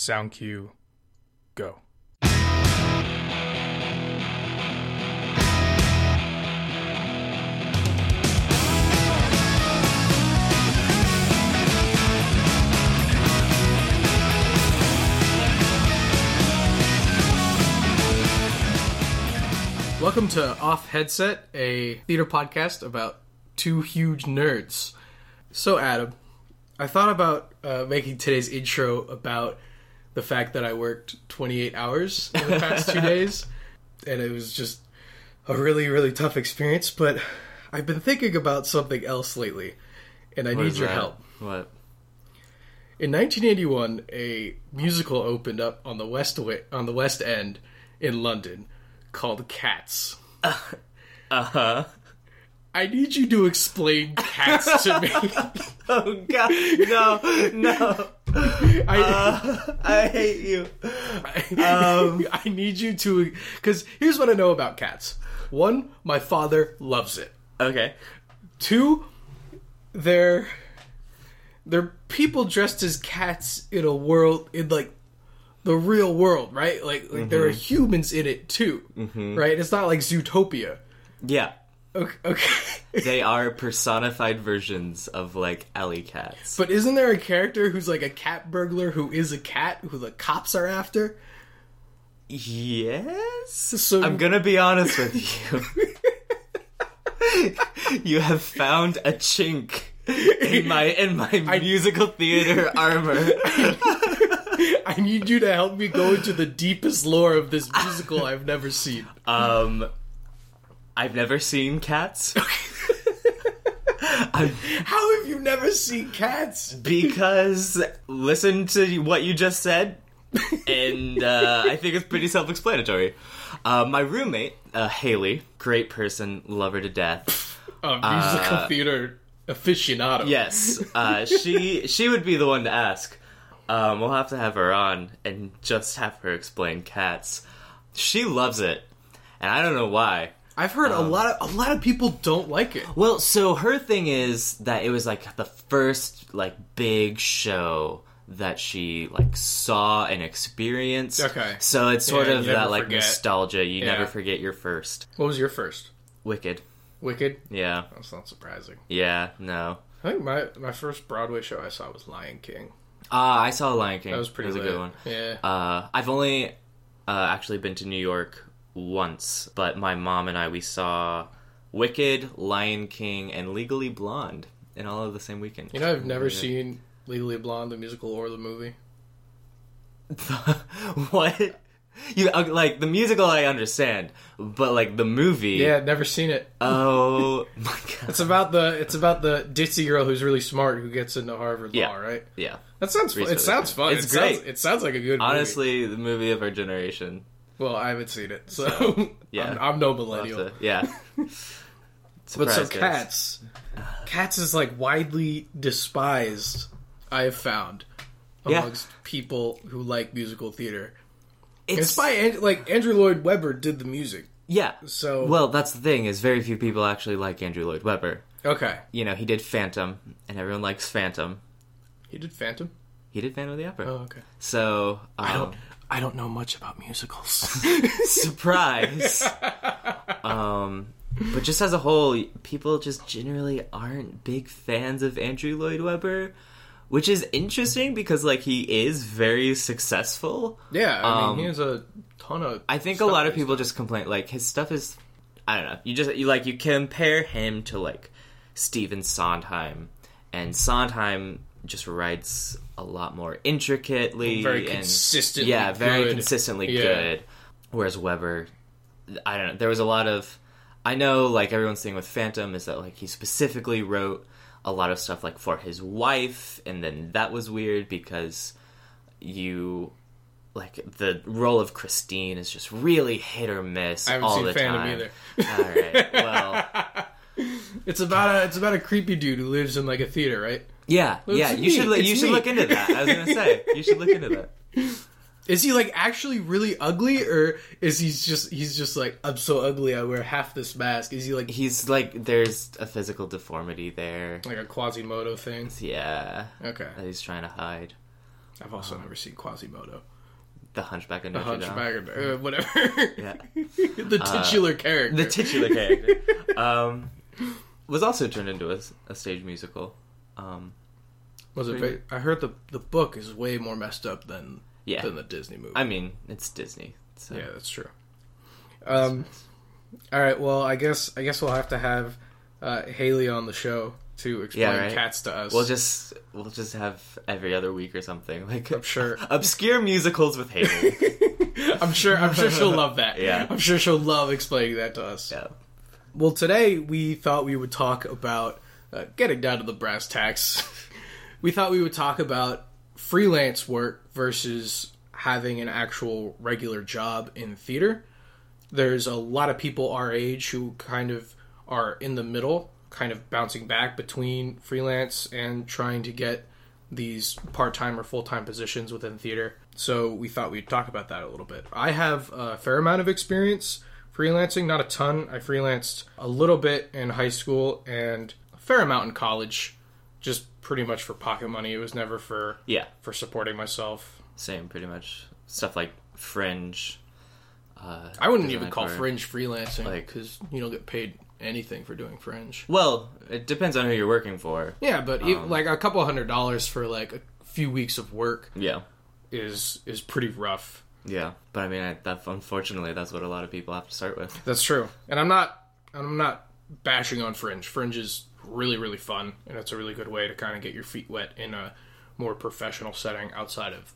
Sound cue. Go. Welcome to Off Headset, a theater podcast about two huge nerds. So, Adam, I thought about uh, making today's intro about the fact that I worked 28 hours in the past two days, and it was just a really, really tough experience. But I've been thinking about something else lately, and I What need your that? help. What? In 1981, a musical opened up on the west wi- on the West End in London called Cats. Uh huh. I need you to explain Cats to me. Oh God! No, no. I, Uh, I hate you. um, I need you to because here's what I know about cats. One, my father loves it. Okay. Two, they're they're people dressed as cats in a world in like the real world, right? Like like there are humans in it too, right? It's not like Zootopia. Yeah. Okay, okay. They are personified versions of like alley cats. but isn't there a character who's like a cat burglar who is a cat who the cops are after? yes. So I'm gonna be honest with you. you have found a chink in my in my musical theater armor. I need you to help me go into the deepest lore of this musical I've never seen. Um, I've never seen cats. I'm How have you never seen cats? Because listen to what you just said, and uh, I think it's pretty self-explanatory. Uh, my roommate, uh, Haley, great person, love her to death. A musical theater aficionado. Yes, uh, she she would be the one to ask. Um, we'll have to have her on and just have her explain cats. She loves it, and I don't know why. I've heard Um, a lot of a lot of people don't like it. Well, so her thing is that it was like the first like big show that she like saw and experienced. Okay. So it's sort Yeah, of that like forget. nostalgia. You Yeah. never forget your first. What was your first? Wicked. Wicked. Yeah. That's not surprising. Yeah. No. I think my my first Broadway show I saw was Lion King. Uh, I saw Lion King. That was pretty It was a good one. Yeah. Uh, I've only uh, actually been to New York once, but my mom and I we saw Wicked, Lion King, and Legally Blonde in all of the same weekend. you know, I've never seen Legally Blonde, the musical or the movie. what? You uh, like the musical? I understand, but like the movie. Yeah, never seen it. Oh my god. It's about the it's about the ditzy girl who's really smart who gets into Harvard Yeah. Law, right? Yeah. That sounds fun. It sounds fun. It's it Sounds, great. it sounds like a good movie. Honestly, the movie of our generation. Well, I haven't seen it, so yeah. I'm, I'm no We'll millennial. to- yeah. But so guys. cats, cats is like widely despised. I have found Yeah. amongst people who like musical theater. It's It's by like Andrew Lloyd Webber did the music, yeah. so Well, that's the thing is very few people actually like Andrew Lloyd Webber. okay. You know, he did Phantom, and everyone likes Phantom. He did Phantom. He did Phantom of the Opera. Oh, okay. So, um, I don't. I don't know much about musicals. surprise. um, but just as a whole, people just generally aren't big fans of Andrew Lloyd Webber, which is interesting because like he is very successful. yeah, I Um, mean, he has a ton of. I think a lot of people just complain like his stuff is I don't know. You just you like you compare him to like Stephen Sondheim and Sondheim just writes a lot more intricately Very and consistently Yeah, very good. consistently Yeah. good. Whereas Webber I don't know, there was a lot of I know like everyone's thing with Phantom is that like he specifically wrote a lot of stuff like for his wife and then that was weird because you like the role of Christine is just really hit or miss all seen the Phantom time. either. All right. Well, It's about a it's about a creepy dude who lives in like a theater, right? Yeah, yeah. You neat. should look, It's you should neat. look into that. I was gonna say you should look into that. Is he like actually really ugly, or is he just he's just like I'm so ugly I wear half this mask? Is he like He's like there's a physical deformity there. like a Quasimodo thing? Yeah, Okay, that he's trying to hide. I've also never seen Quasimodo. The Hunchback of The Notre Dame. Hunchback, or, uh, whatever. Yeah. the titular character. the titular character um, was also turned into a, a stage musical. Um, Was it? I heard the the book is way more messed up than yeah, than the Disney movie. I mean it's Disney. So. yeah, that's true. Um, all right. Well, I guess I guess we'll have to have uh, Haley on the show to explain Yeah, right. cats to us. We'll just we'll just have every other week or something like I'm sure. obscure musicals with Haley. I'm sure. I'm sure she'll love that. Yeah. I'm sure she'll love explaining that to us. yeah. Well, today we thought we would talk about uh, getting down to the brass tacks. we thought we would talk about freelance work versus having an actual regular job in theater. There's a lot of people our age who kind of are in the middle, kind of bouncing back between freelance and trying to get these part time or full time positions within theater. So we thought we'd talk about that a little bit. I have a fair amount of experience freelancing, not a ton. I freelanced a little bit in high school and fair amount in college, just pretty much for pocket money. It was never for Yeah. for supporting myself. Same, pretty much stuff like Fringe. Uh, I wouldn't even call fringe freelancing Like- because you don't get paid anything for doing fringe. Well, it depends on who you're working for. Yeah, but e- Um, like a couple hundred dollars for like a few weeks of work Yeah, is is pretty rough. yeah. But I mean, I, that unfortunately, that's what a lot of people have to start with. That's true. And I'm not I'm not bashing on Fringe. Fringe is really really fun and it's a really good way to kind of get your feet wet in a more professional setting outside of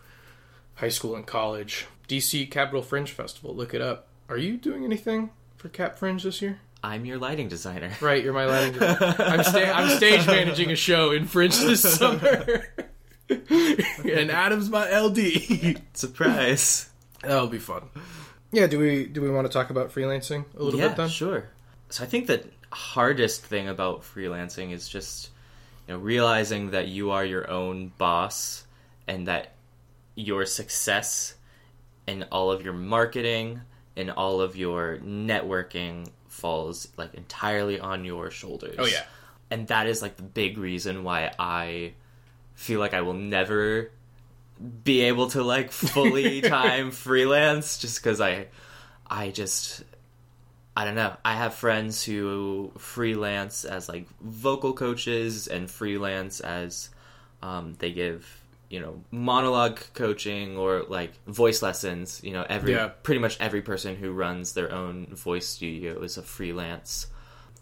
high school and college. DC Capital Fringe Festival, look it up. Are you doing anything for Cap Fringe this year? I'm your lighting designer. Right, you're my lighting. I'm sta- I'm stage managing a show in Fringe this summer. and Adam's my LD. Surprise. That'll be fun. Yeah, do we do we want to talk about freelancing a little yeah, bit then? sure. So I think the hardest thing about freelancing is just you know realizing that you are your own boss and that your success and all of your marketing and all of your networking falls like entirely on your shoulders. Oh yeah. And that is like the big reason why I feel like I will never be able to like fully time freelance just cuz I I just I don't know. I have friends who freelance as like vocal coaches and freelance as um, they give you know monologue coaching or like voice lessons. You know, every Yeah. pretty much every person who runs their own voice studio is a freelance.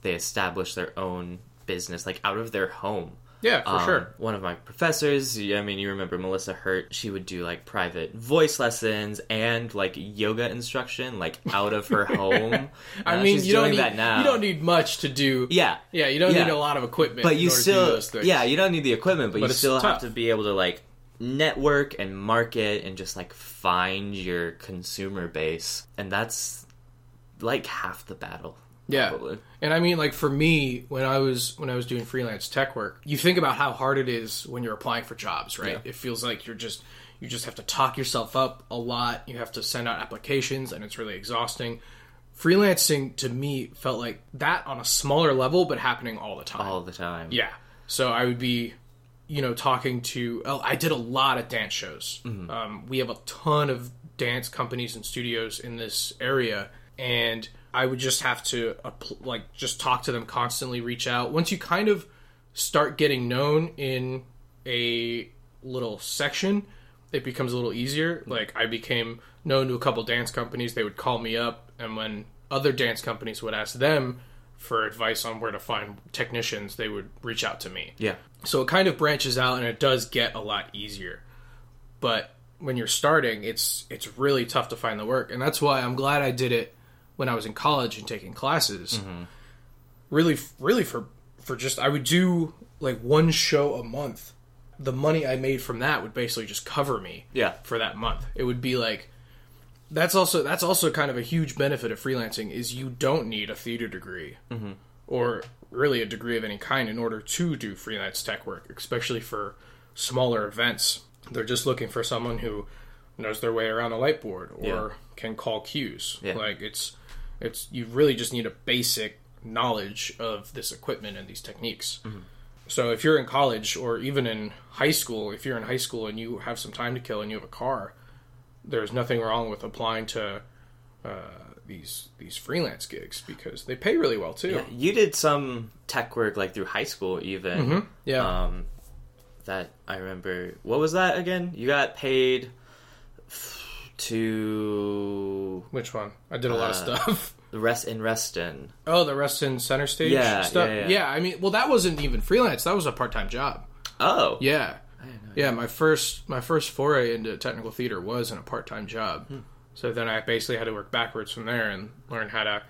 They establish their own business like out of their home. Yeah, for Um, sure. One of my professors, I mean, you remember Melissa Hurt, she would do like private voice lessons and like yoga instruction, like out of her home. I Uh, mean, she's you don't need that now. you don't need much to do. yeah, Yeah, you don't Yeah. need a lot of equipment, but you still, do those things. yeah, you don't need the equipment, but, But you still tough. have to be able to like network and market and just like find your consumer base, and that's like half the battle. Yeah. probably. And I mean, like for me, when I was when I was doing freelance tech work, you think about how hard it is when you're applying for jobs, right? Yeah. It feels like you're just you just have to talk yourself up a lot. You have to send out applications, and it's really exhausting. Freelancing to me felt like that on a smaller level, but happening all the time. all the time. Yeah. So I would be, you know, talking to. Oh, I did a lot of dance shows. Um, we have a ton of dance companies and studios in this area, and I would just have to like just talk to them constantly, reach out. Once you kind of start getting known in a little section, it becomes a little easier. Like I became known to a couple dance companies; they would call me up, and when other dance companies would ask them for advice on where to find technicians, they would reach out to me. yeah, So it kind of branches out, and it does get a lot easier. But when you're starting, it's it's really tough to find the work, and that's why I'm glad I did it when I was in college and taking classes. Mm-hmm. Really, really for for just I would do like one show a month. The money I made from that would basically just cover me yeah. for that month. It would be like that's also that's also kind of a huge benefit of freelancing is you don't need a theater degree mm-hmm. or really a degree of any kind in order to do freelance tech work, especially for smaller events. They're just looking for someone who knows their way around a light board or Yeah. can call cues. Yeah. Like it's it's you really just need a basic knowledge of this equipment and these techniques. So if you're in college or even in high school, if you're in high school and you have some time to kill and you have a car, there's nothing wrong with applying to uh, these these freelance gigs because they pay really well too. Yeah, you did some tech work like through high school, even. Mhm. Yeah. Um, that I remember. What was that again? You got paid to Which one? I did a lot of Uh, stuff. the rest in Reston. Oh, the Reston center stage Yeah, stuff. yeah, yeah. I mean, well, that wasn't even freelance. That was a part time job. Oh, Yeah, I know. yeah. My first my first foray into technical theater was in a part time job. Hmm. So then I basically had to work backwards from there and learn how to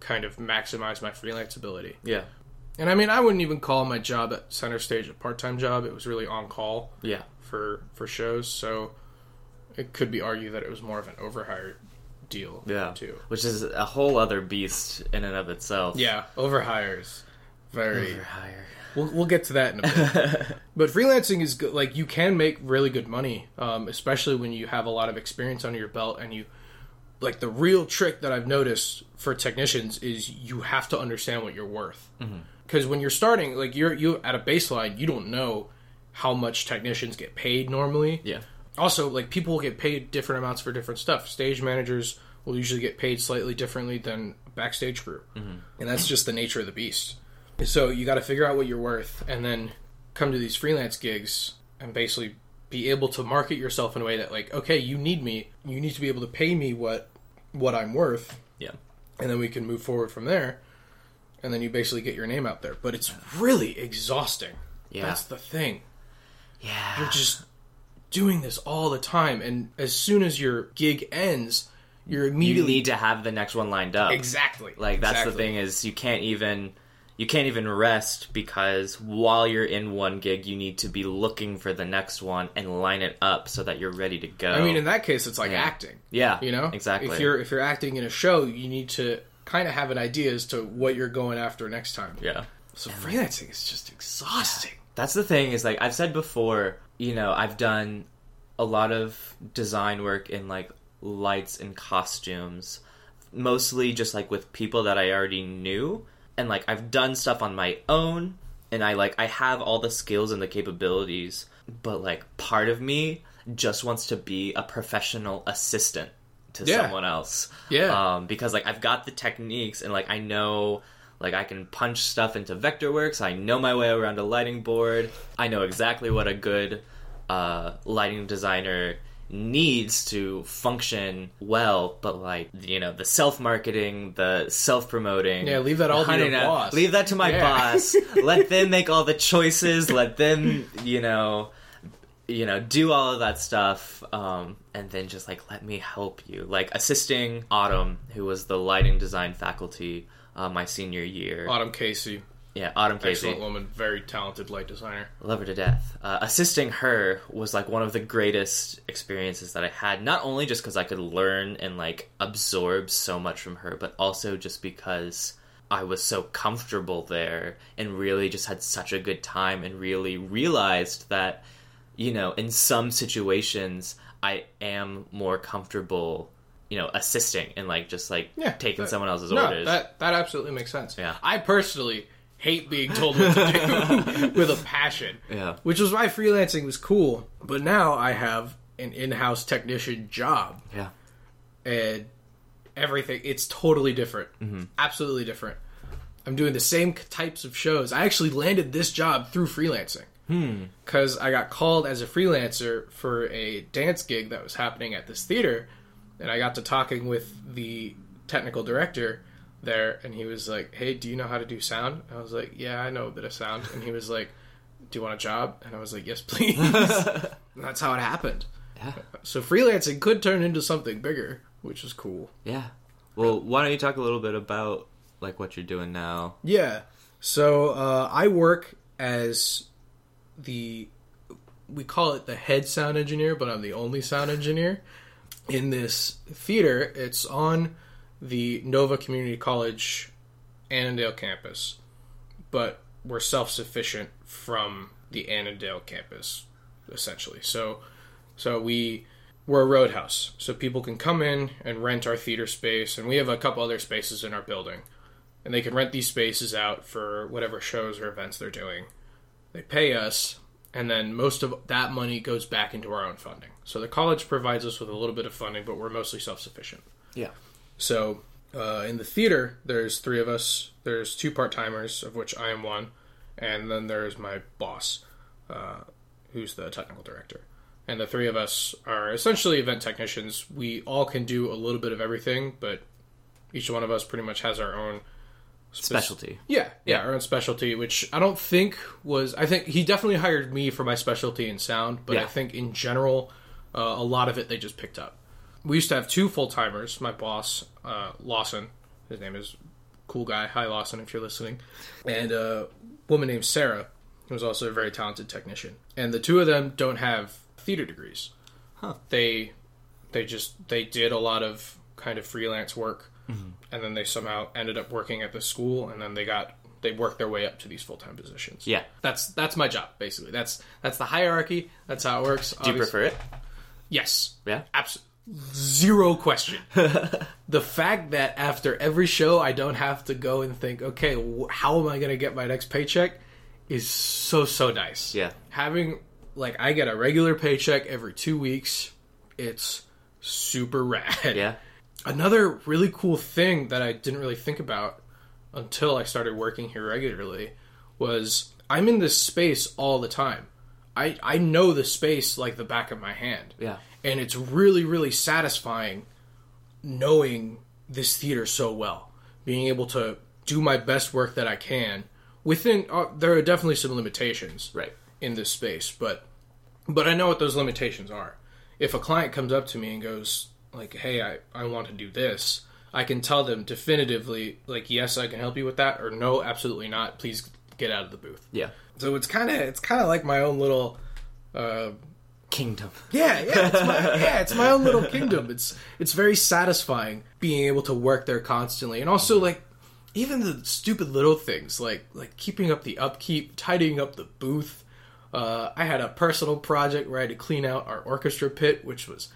kind of maximize my freelance ability. Yeah, And I mean, I wouldn't even call my job at center stage a part time job. It was really on call yeah, for for shows. So it could be argued that it was more of an overhire deal. yeah. too. Which is a whole other beast in and of itself. Yeah, overhires. Very. Overhire. We'll, we'll get to that in a bit. but freelancing is good. Like you can make really good money, um, especially when you have a lot of experience under your belt and you. Like the real trick that I've noticed for technicians is you have to understand what you're worth. Because when you're starting, like you're you at a baseline, you don't know how much technicians get paid normally. Yeah, Also, like people will get paid different amounts for different stuff. Stage managers will usually get paid slightly differently than backstage crew, mm-hmm. and that's just the nature of the beast. So you got to figure out what you're worth, and then come to these freelance gigs and basically be able to market yourself in a way that, like, okay, you need me, you need to be able to pay me what what I'm worth, yeah, and then we can move forward from there. And then you basically get your name out there, but it's really exhausting. Yeah. That's the thing yeah. you're just doing this all the time and as soon as your gig ends you're immediately you need to have the next one lined up. exactly Like that's Exactly. the thing is you can't even you can't even rest because while you're in one gig you need to be looking for the next one and line it up so that you're ready to go. i mean in that case it's like Yeah. acting yeah, you know exactly. if you're if you're acting in a show you need to kind of have an idea as to what you're going after next time yeah. so freelancing is just exhausting That's the thing is like I've said before, you know, I've done a lot of design work in like lights and costumes, mostly just like with people that I already knew, and like I've done stuff on my own, and I like I have all the skills and the capabilities, but like part of me just wants to be a professional assistant to Yeah. someone else. Yeah. Um, because like I've got the techniques and like I know like I can punch stuff into Vectorworks. I know my way around a lighting board. I know exactly what a good uh, lighting designer needs to function well. But like you know the self marketing, the self promoting. Yeah, leave that all to your boss. Leave that to my Yeah. boss. Let them make all the choices. Let them you know you know, do all of that stuff, um, and then just like let me help you. Like assisting Autumn, who was the lighting design faculty uh, my senior year. autumn casey Yeah, Autumn Casey, excellent woman very talented light designer love her to death. Uh, assisting her was like one of the greatest experiences that I had. Not only just because I could learn and like absorb so much from her, but also just because. I was so comfortable there and really just had such a good time and really realized that you know, in some situations, I am more comfortable, you know, assisting and like just like Yeah, taking that- someone else's no orders. that that absolutely makes sense Yeah. i personally hate being told what to do with a passion Yeah. which was why freelancing was cool. But now I have an in-house technician job, yeah, and everything it's totally different, mm-hmm. absolutely different. I'm doing the same types of shows. I actually landed this job through freelancing hmm. because I got called as a freelancer for a dance gig that was happening at this theater, and I got to talking with the technical director there, and he was like, "Hey, do you know how to do sound?" I was like, "Yeah, I know a bit of sound," and he was like, "Do you want a job?" And I was like, "Yes, please." and that's how it happened. yeah, So freelancing could turn into something bigger, which is cool. yeah. Well, why don't you talk a little bit about like what you're doing now? Yeah. So uh, I work as the we call it the head sound engineer, but I'm the only sound engineer in this theater. It's on the Nova Community College Annandale campus, but we're self sufficient from the Annandale campus, essentially. So, so we we're a roadhouse, so people can come in and rent our theater space, and we have a couple other spaces in our building and they can rent these spaces out for whatever shows or events they're doing. they pay us, and then most of that money goes back into our own funding. So the college provides us with a little bit of funding, but we're mostly self sufficient. Yeah. So uh, in the theater, there's three of us. There's two part timers, of which I am one, and then there's my boss, uh, who's the technical director. And the three of us are essentially event technicians. We all can do a little bit of everything, but each one of us pretty much has our own Specialty. yeah, yeah, our own specialty, which I don't think was. I think he definitely hired me for my specialty in sound, but I think in general, uh, a lot of it they just picked up. We used to have two full timers. My boss, uh, Lawson, his name is cool guy. Hi, Lawson, if you're listening, and a woman named Sarah, who's also a very talented technician. And the two of them don't have theater degrees. Huh. They they just they did a lot of kind of freelance work Mm-hmm. and then they somehow ended up working at the school and then they got they worked their way up to these full-time positions Yeah. that's that's my job basically that's that's the hierarchy that's how it works Do you prefer it? yes Yeah. Abs- zero question the fact that after every show i don't have to go and think okay how am i going to get my next paycheck is so so nice Yeah. having like i get a regular paycheck every two weeks it's super rad Yeah. Another really cool thing that I didn't really think about until I started working here regularly was I'm in this space all the time. I, I know the space like the back of my hand. Yeah. And it's really, really satisfying knowing this theater so well. Being able to do my best work that I can within, uh, there are definitely some limitations Right. in this space, but but I know what those limitations are. If a client comes up to me and goes like, "Hey, I I want to do this," I can tell them definitively like, "Yes, I can help you with that," or "No, absolutely not. Please get out of the booth." Yeah. So it's kind of it's kind of like my own little uh Kingdom. yeah, yeah, it's my, yeah, it's my own little kingdom. It's it's very satisfying being able to work there constantly, and also like even the stupid little things like like keeping up the upkeep, tidying up the booth. Uh, I had a personal project where I had to clean out our orchestra pit, which was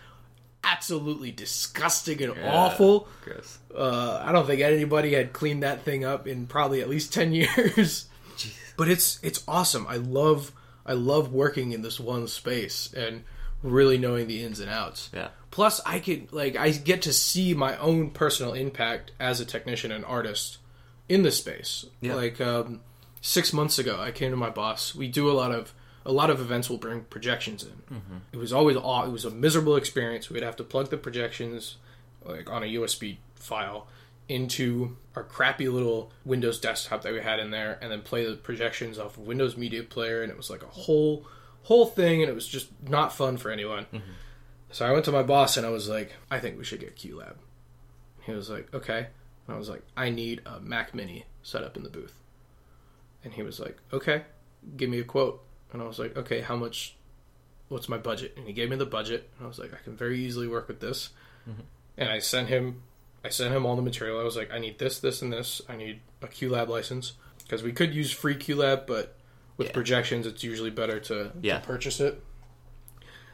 absolutely disgusting and awful. Gross. Uh, I don't think anybody had cleaned that thing up in probably at least ten years. But it's it's awesome. I love I love working in this one space and really knowing the ins and outs. Yeah. Plus, I can like I get to see my own personal impact as a technician and artist in the space. Yeah. Like um, six months ago, I came to my boss. We do a lot of a lot of events will bring projections in. It was always aw- it was a miserable experience. We'd have to plug the projections like on a USB file into our crappy little Windows desktop that we had in there, and then play the projections off of Windows Media Player, and it was like a whole whole thing, and it was just not fun for anyone. So I went to my boss and I was like, I think we should get QLab. He was like, okay. And I was like, I need a Mac Mini set up in the booth. And he was like, okay, give me a quote. And I was like, okay, how much? What's my budget? And he gave me the budget. And I was like, I can very easily work with this. Mm-hmm. And I sent him, I sent him all the material. I was like, I need this, this, and this. I need a QLab license because we could use free QLab, but with Yeah. projections, it's usually better to, Yeah. to purchase it.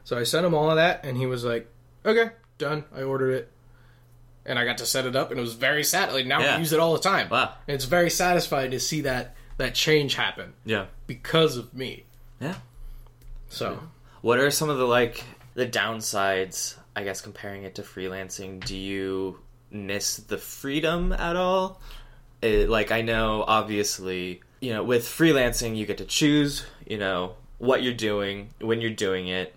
So I sent him all of that, and he was like, "Okay, done." I ordered it, and I got to set it up, and it was very sad. Like now Yeah. I use it all the time. Wow. And it's very satisfying to see that that change happen Yeah. because of me. Yeah. So What are some of the like the downsides? I guess comparing it to freelancing, do you miss the freedom at all? It, like I know, obviously, you know, with freelancing, you get to choose, you know, what you're doing when you're doing it.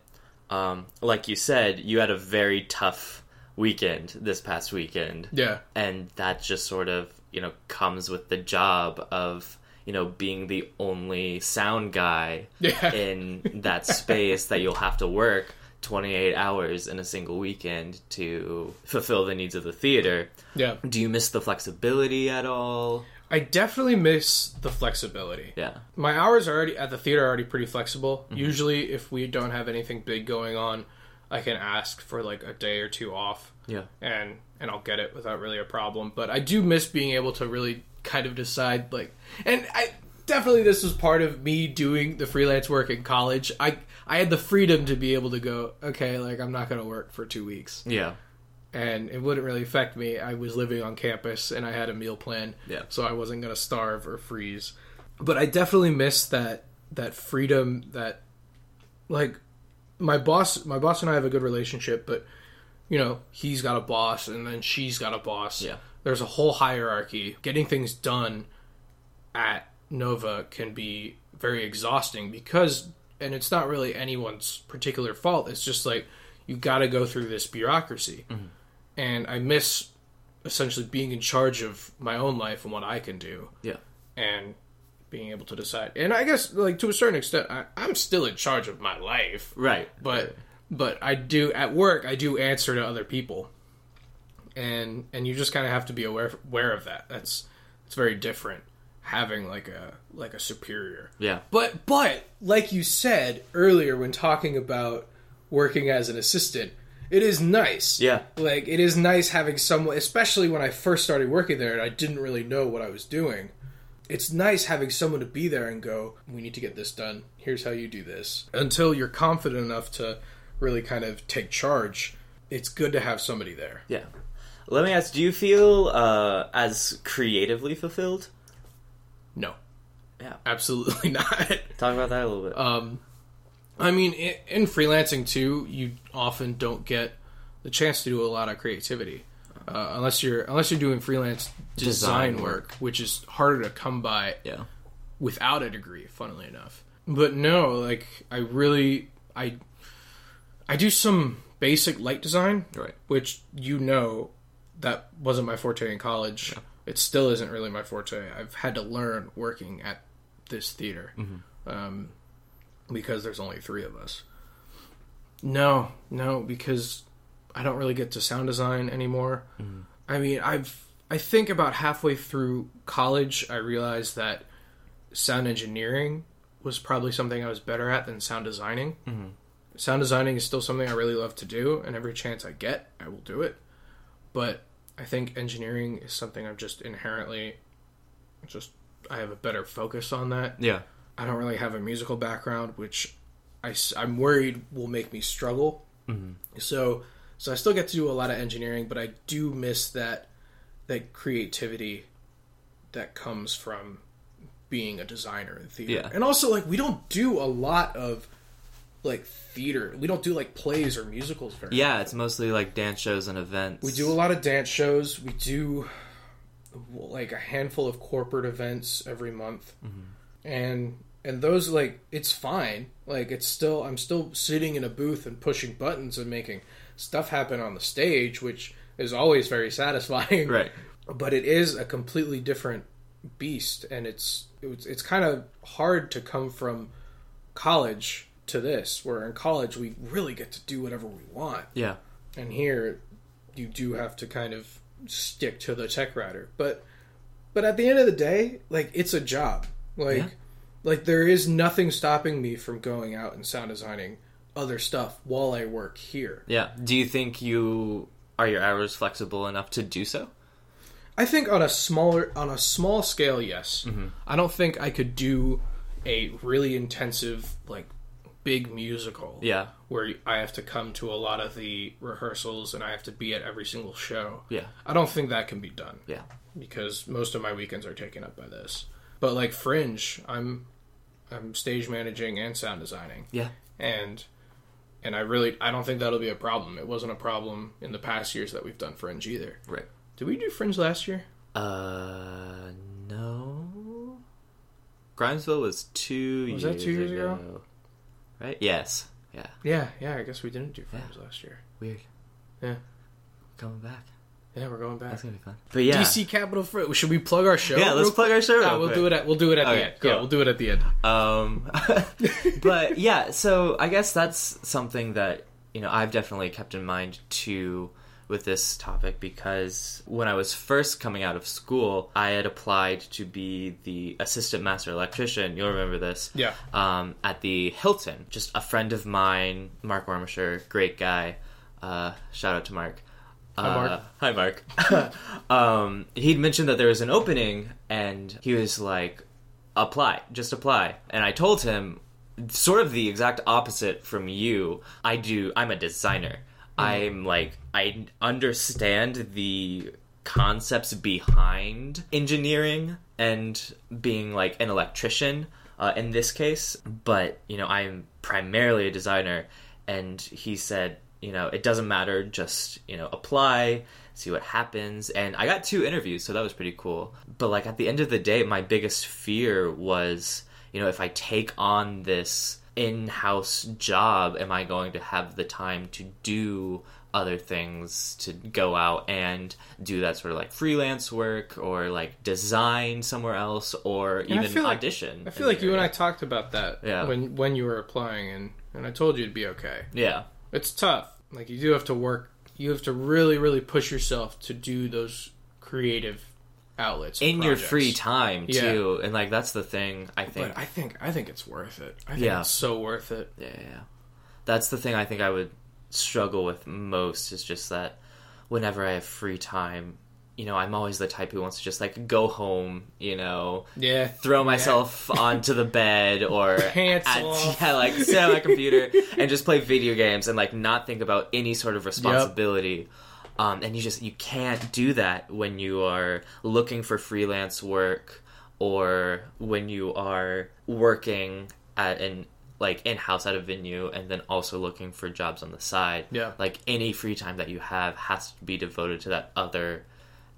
Um, like you said, you had a very tough weekend this past weekend yeah, and that just sort of you know comes with the job of you know being the only sound guy Yeah. in that space that you'll have to work 28 hours in a single weekend to fulfill the needs of the theater yeah. do you miss the flexibility at all I definitely miss the flexibility. yeah My hours are already at the theater are already pretty flexible. Mm-hmm. Usually, if we don't have anything big going on, I can ask for like a day or two off. yeah and and I'll get it without really a problem. But I do miss being able to really kind of decide like and I definitely this was part of me doing the freelance work in college. I I had the freedom to be able to go, okay, like I'm not going to work for 2 weeks. yeah And it wouldn't really affect me. I was living on campus and I had a meal plan. Yeah. So I wasn't going to starve or freeze. But I definitely missed that that freedom that like my boss my boss and I have a good relationship, but you know, he's got a boss and then she's got a boss. Yeah. There's a whole hierarchy. Getting things done at Nova can be very exhausting because and it's not really anyone's particular fault. It's just like you got to go through this bureaucracy. Mm-hmm. And I miss essentially being in charge of my own life and what I can do Yeah. and being able to decide. And I guess like to a certain extent I, I'm still in charge of my life Right. but but I do at work I do answer to other people, and and you just kind of have to be aware aware of that. That's it's very different having like a like a superior. Yeah. But but like you said earlier when talking about working as an assistant, it is nice. Yeah. Like it is nice having someone, especially when I first started working there and I didn't really know what I was doing. It's nice having someone to be there and go, "We need to get this done. Here's how you do this." Until you're confident enough to really kind of take charge, it's good to have somebody there. Yeah. Let me ask, do you feel uh, as creatively fulfilled? No, Yeah. absolutely not. Talk about that a little bit. Um, I mean, in, in freelancing too, you often don't get the chance to do a lot of creativity uh, unless you're unless you're doing freelance design, Design work, which is harder to come by yeah. without a degree. Funnily enough, but no, like I really I I do some basic light design, Right. which you know that wasn't my forte in college. It still isn't really my forte. I've had to learn working at this theater mm-hmm. um, because there's only three of us. No, no, because I don't really get to sound design anymore. Mm-hmm. I mean, I've I think about halfway through college, I realized that sound engineering was probably something I was better at than sound designing. Mm-hmm. Sound designing is still something I really love to do, and every chance I get, I will do it. But I think engineering is something I'm just inherently just I have a better focus on that. Yeah. I don't really have a musical background, which I, am worried will make me struggle. Mm-hmm. So, so I still get to do a lot of engineering, but I do miss that that creativity that comes from being a designer in theater. Yeah. And also, like, we don't do a lot of like theater. We don't do like plays or musicals very. Yeah, it's mostly like dance shows and events. We do a lot of dance shows. We do like a handful of corporate events every month, mm-hmm. and and those like it's fine. Like it's still I'm still sitting in a booth and pushing buttons and making stuff happen on the stage, which is always very satisfying. Right. But it is a completely different beast, and it's it's it's kind of hard to come from college to this. Where in college we really get to do whatever we want Yeah. and here you do have to kind of stick to the tech router but but at the end of the day like it's a job like Yeah. like there is nothing stopping me from going out and sound designing other stuff while i work here Yeah. Do you think you are your hours flexible enough to do so? i think on a smaller on a small scale yes mm-hmm. i don't think i could do a really intensive like big musical Yeah. where I have to come to a lot of the rehearsals and I have to be at every single show. Yeah. I don't think that can be done Yeah. because most of my weekends are taken up by this. But like Fringe, I'm I'm stage managing and sound designing. Yeah. And and I really I don't think that'll be a problem. It wasn't a problem in the past years that we've done Fringe either. Right. Did we do Fringe last year? Uh, no. Grimesville was two Was years that two years ago? Right? Yes. Yeah. Yeah, yeah, I guess we didn't do Fringe last year. Weird. Yeah. Coming back. Yeah, we're going back. That's gonna be fun. But yeah. DC Capital Fringe. Should we plug our show? Yeah, let's real plug our show. Yeah, real we'll quick. do it at we'll do it at Okay, the end. cool. Yeah, we'll do it at the end. Um, but yeah, so I guess that's something that you know I've definitely kept in mind too with this topic because when I was first coming out of school, I had applied to be the assistant master electrician. You'll remember this. Yeah. Um, at the Hilton, just a friend of mine, Mark Warmisher, great guy. Uh, shout out to Mark. Hi, Mark. Uh, hi, Mark. um, he'd mentioned that there was an opening, and he was like, apply, just apply. And I told him sort of the exact opposite from you. I do, I'm a designer. I'm like, I understand the concepts behind engineering and being like an electrician uh, in this case. But you know, I'm primarily a designer, and he said, you know, it doesn't matter. Just you know, apply, see what happens. And I got two interviews, so that was pretty cool. But like at the end of the day, my biggest fear was, you know, if I take on this in-house job, am I going to have the time to do other things to go out and do that sort of like freelance work or like design somewhere else or And I even feel like- audition. I feel like you and I talked about that Yeah. when when you were applying, and and I told you it'd be okay. Yeah. It's tough. Like you do have to work. You have to really, really push yourself to do those creative outlets In your free time Yeah. too. And like that's the thing I think But I think I think it's worth it. I think Yeah. it's so worth it. Yeah, yeah, yeah. That's the thing I think I would struggle with most is just that whenever I have free time, you know, I'm always the type who wants to just like go home, you know, Yeah, throw myself onto the bed or Pants at, off. yeah, like sit on my computer and just play video games and like not think about any sort of responsibility. Um, and you just you can't do that when you are looking for freelance work or when you are working at an like in house at a venue and then also looking for jobs on the side. Yeah. Like any free time that you have has to be devoted to that other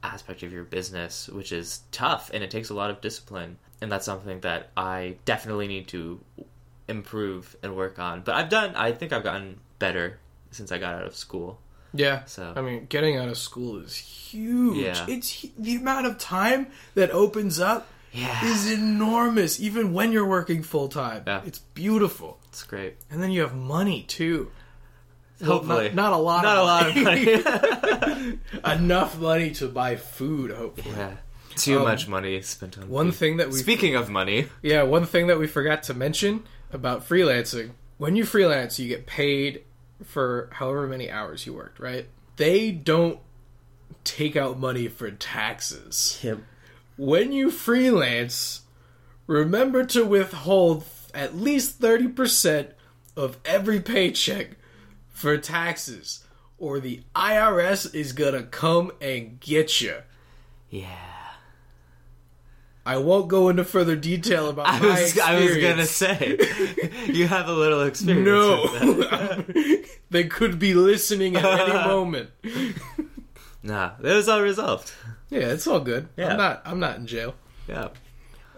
aspect of your business, which is tough and it takes a lot of discipline. And that's something that I definitely need to improve and work on. But I've done, I think I've gotten better since I got out of school. Yeah. So- I mean, getting out of school is huge. Yeah. It's the amount of time that opens up Yeah. is enormous. Even when you're working full time, Yeah. it's beautiful. It's great. And then you have money too. Well, Hopefully. not, not a lot. Not a lot of money. Enough money to buy food. Hopefully. yeah. Too Um, much money spent on One food. thing that we Speaking of money, Yeah, one thing that we forgot to mention about freelancing when you freelance, you get paid for however many hours you worked, right? They don't take out money for taxes. Yep. When you freelance, remember to withhold at least 30% of every paycheck for taxes, or the IRS is gonna come and get you. yeah. I won't go into further detail about I my was I was gonna say you have a little experience. with that. No, they could be listening at any moment. Nah, it was all resolved. Yeah, it's all good. Yeah. I'm not. I'm not in jail. Yeah.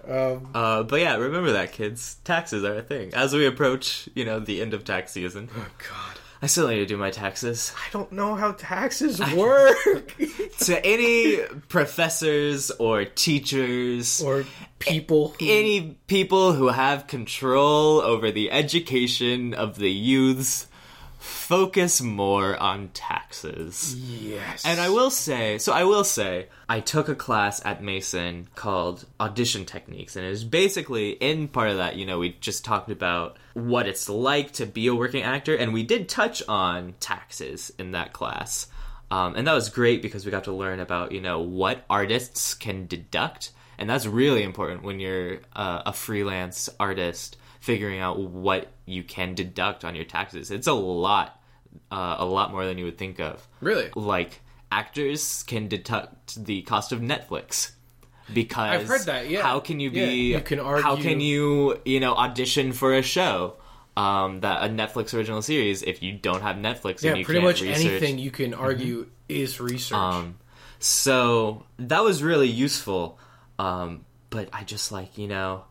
Um, Uh, but yeah, remember that, kids. Taxes are a thing. As we approach, you know, the end of tax season, oh God, I still need to do my taxes. I don't know how taxes work. to any professors or teachers or people. Who, any people who have control over the education of the youths focus more on taxes. yes, And I will say, so I will say, I took a class at Mason called Audition Techniques, and it was basically in part of that, you know, we just talked about what it's like to be a working actor, and we did touch on taxes in that class. Um, and that was great because we got to learn about, you know, what artists can deduct. And that's really important when you're uh, a freelance artist, figuring out what you can deduct on your taxes. It's a lot, uh, a lot more than you would think of really. like actors can deduct the cost of Netflix because I've heard that, yeah. how can you be Yeah, you can argue. how can you you know audition for a show um that a Netflix original series if you don't have Netflix Yeah, and you pretty can't much research Mm-hmm. anything you can argue is research. um so that was really useful um but I just like you know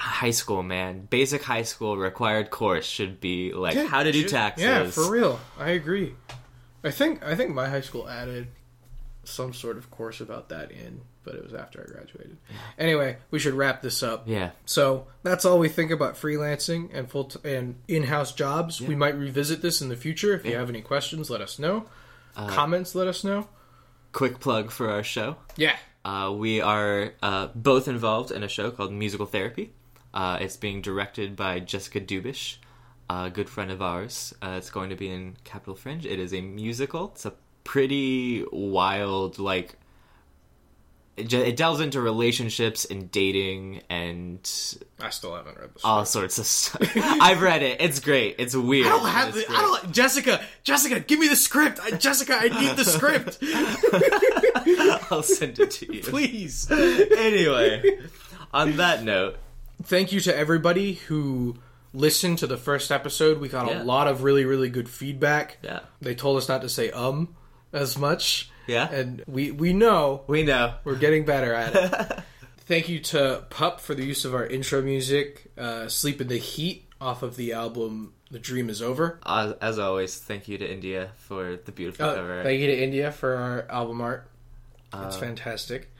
high school man basic high school required course should be like Yeah, how to do taxes Yeah, for real. I agree. I think I think my high school added some sort of course about that in, but it was after I graduated. Anyway, we should wrap this up. yeah So that's all we think about freelancing and full t- and in-house jobs. We might revisit this in the future. If you have any questions, let us know. Uh, Comments, let us know. quick plug for our show Yeah, Uh, we are uh, both involved in a show called Musical Therapy. Uh, it's being directed by Jessica Dubish, a good friend of ours. Uh, it's going to be in Capital Fringe. It is a musical. It's a pretty wild, like, it, it delves into relationships and dating and I still haven't read this. all sorts of stuff. I've read it. It's great. It's weird. I don't have the. I don't. Jessica, Jessica, give me the script. I, Jessica, I need the script, I'll send it to you. please. anyway, on that note, thank you to everybody who listened to the first episode. We got Yeah. a lot of really, really good feedback. Yeah. They told us not to say um as much. Yeah. And we, we know We know. we're getting better at it. Thank you to Pup for the use of our intro music, uh, Sleep in the Heat off of the album The Dream Is Over. As, as always, thank you to India for the beautiful Uh, cover. thank you to India for our album art. It's Uh, fantastic.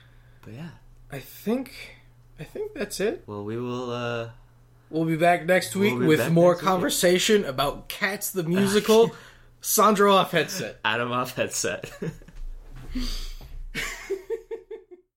But yeah. I think I think that's it. Well, we will. uh We'll be back next week We'll with more next week. conversation about Cats the musical. Sandro off headset. Adam off headset.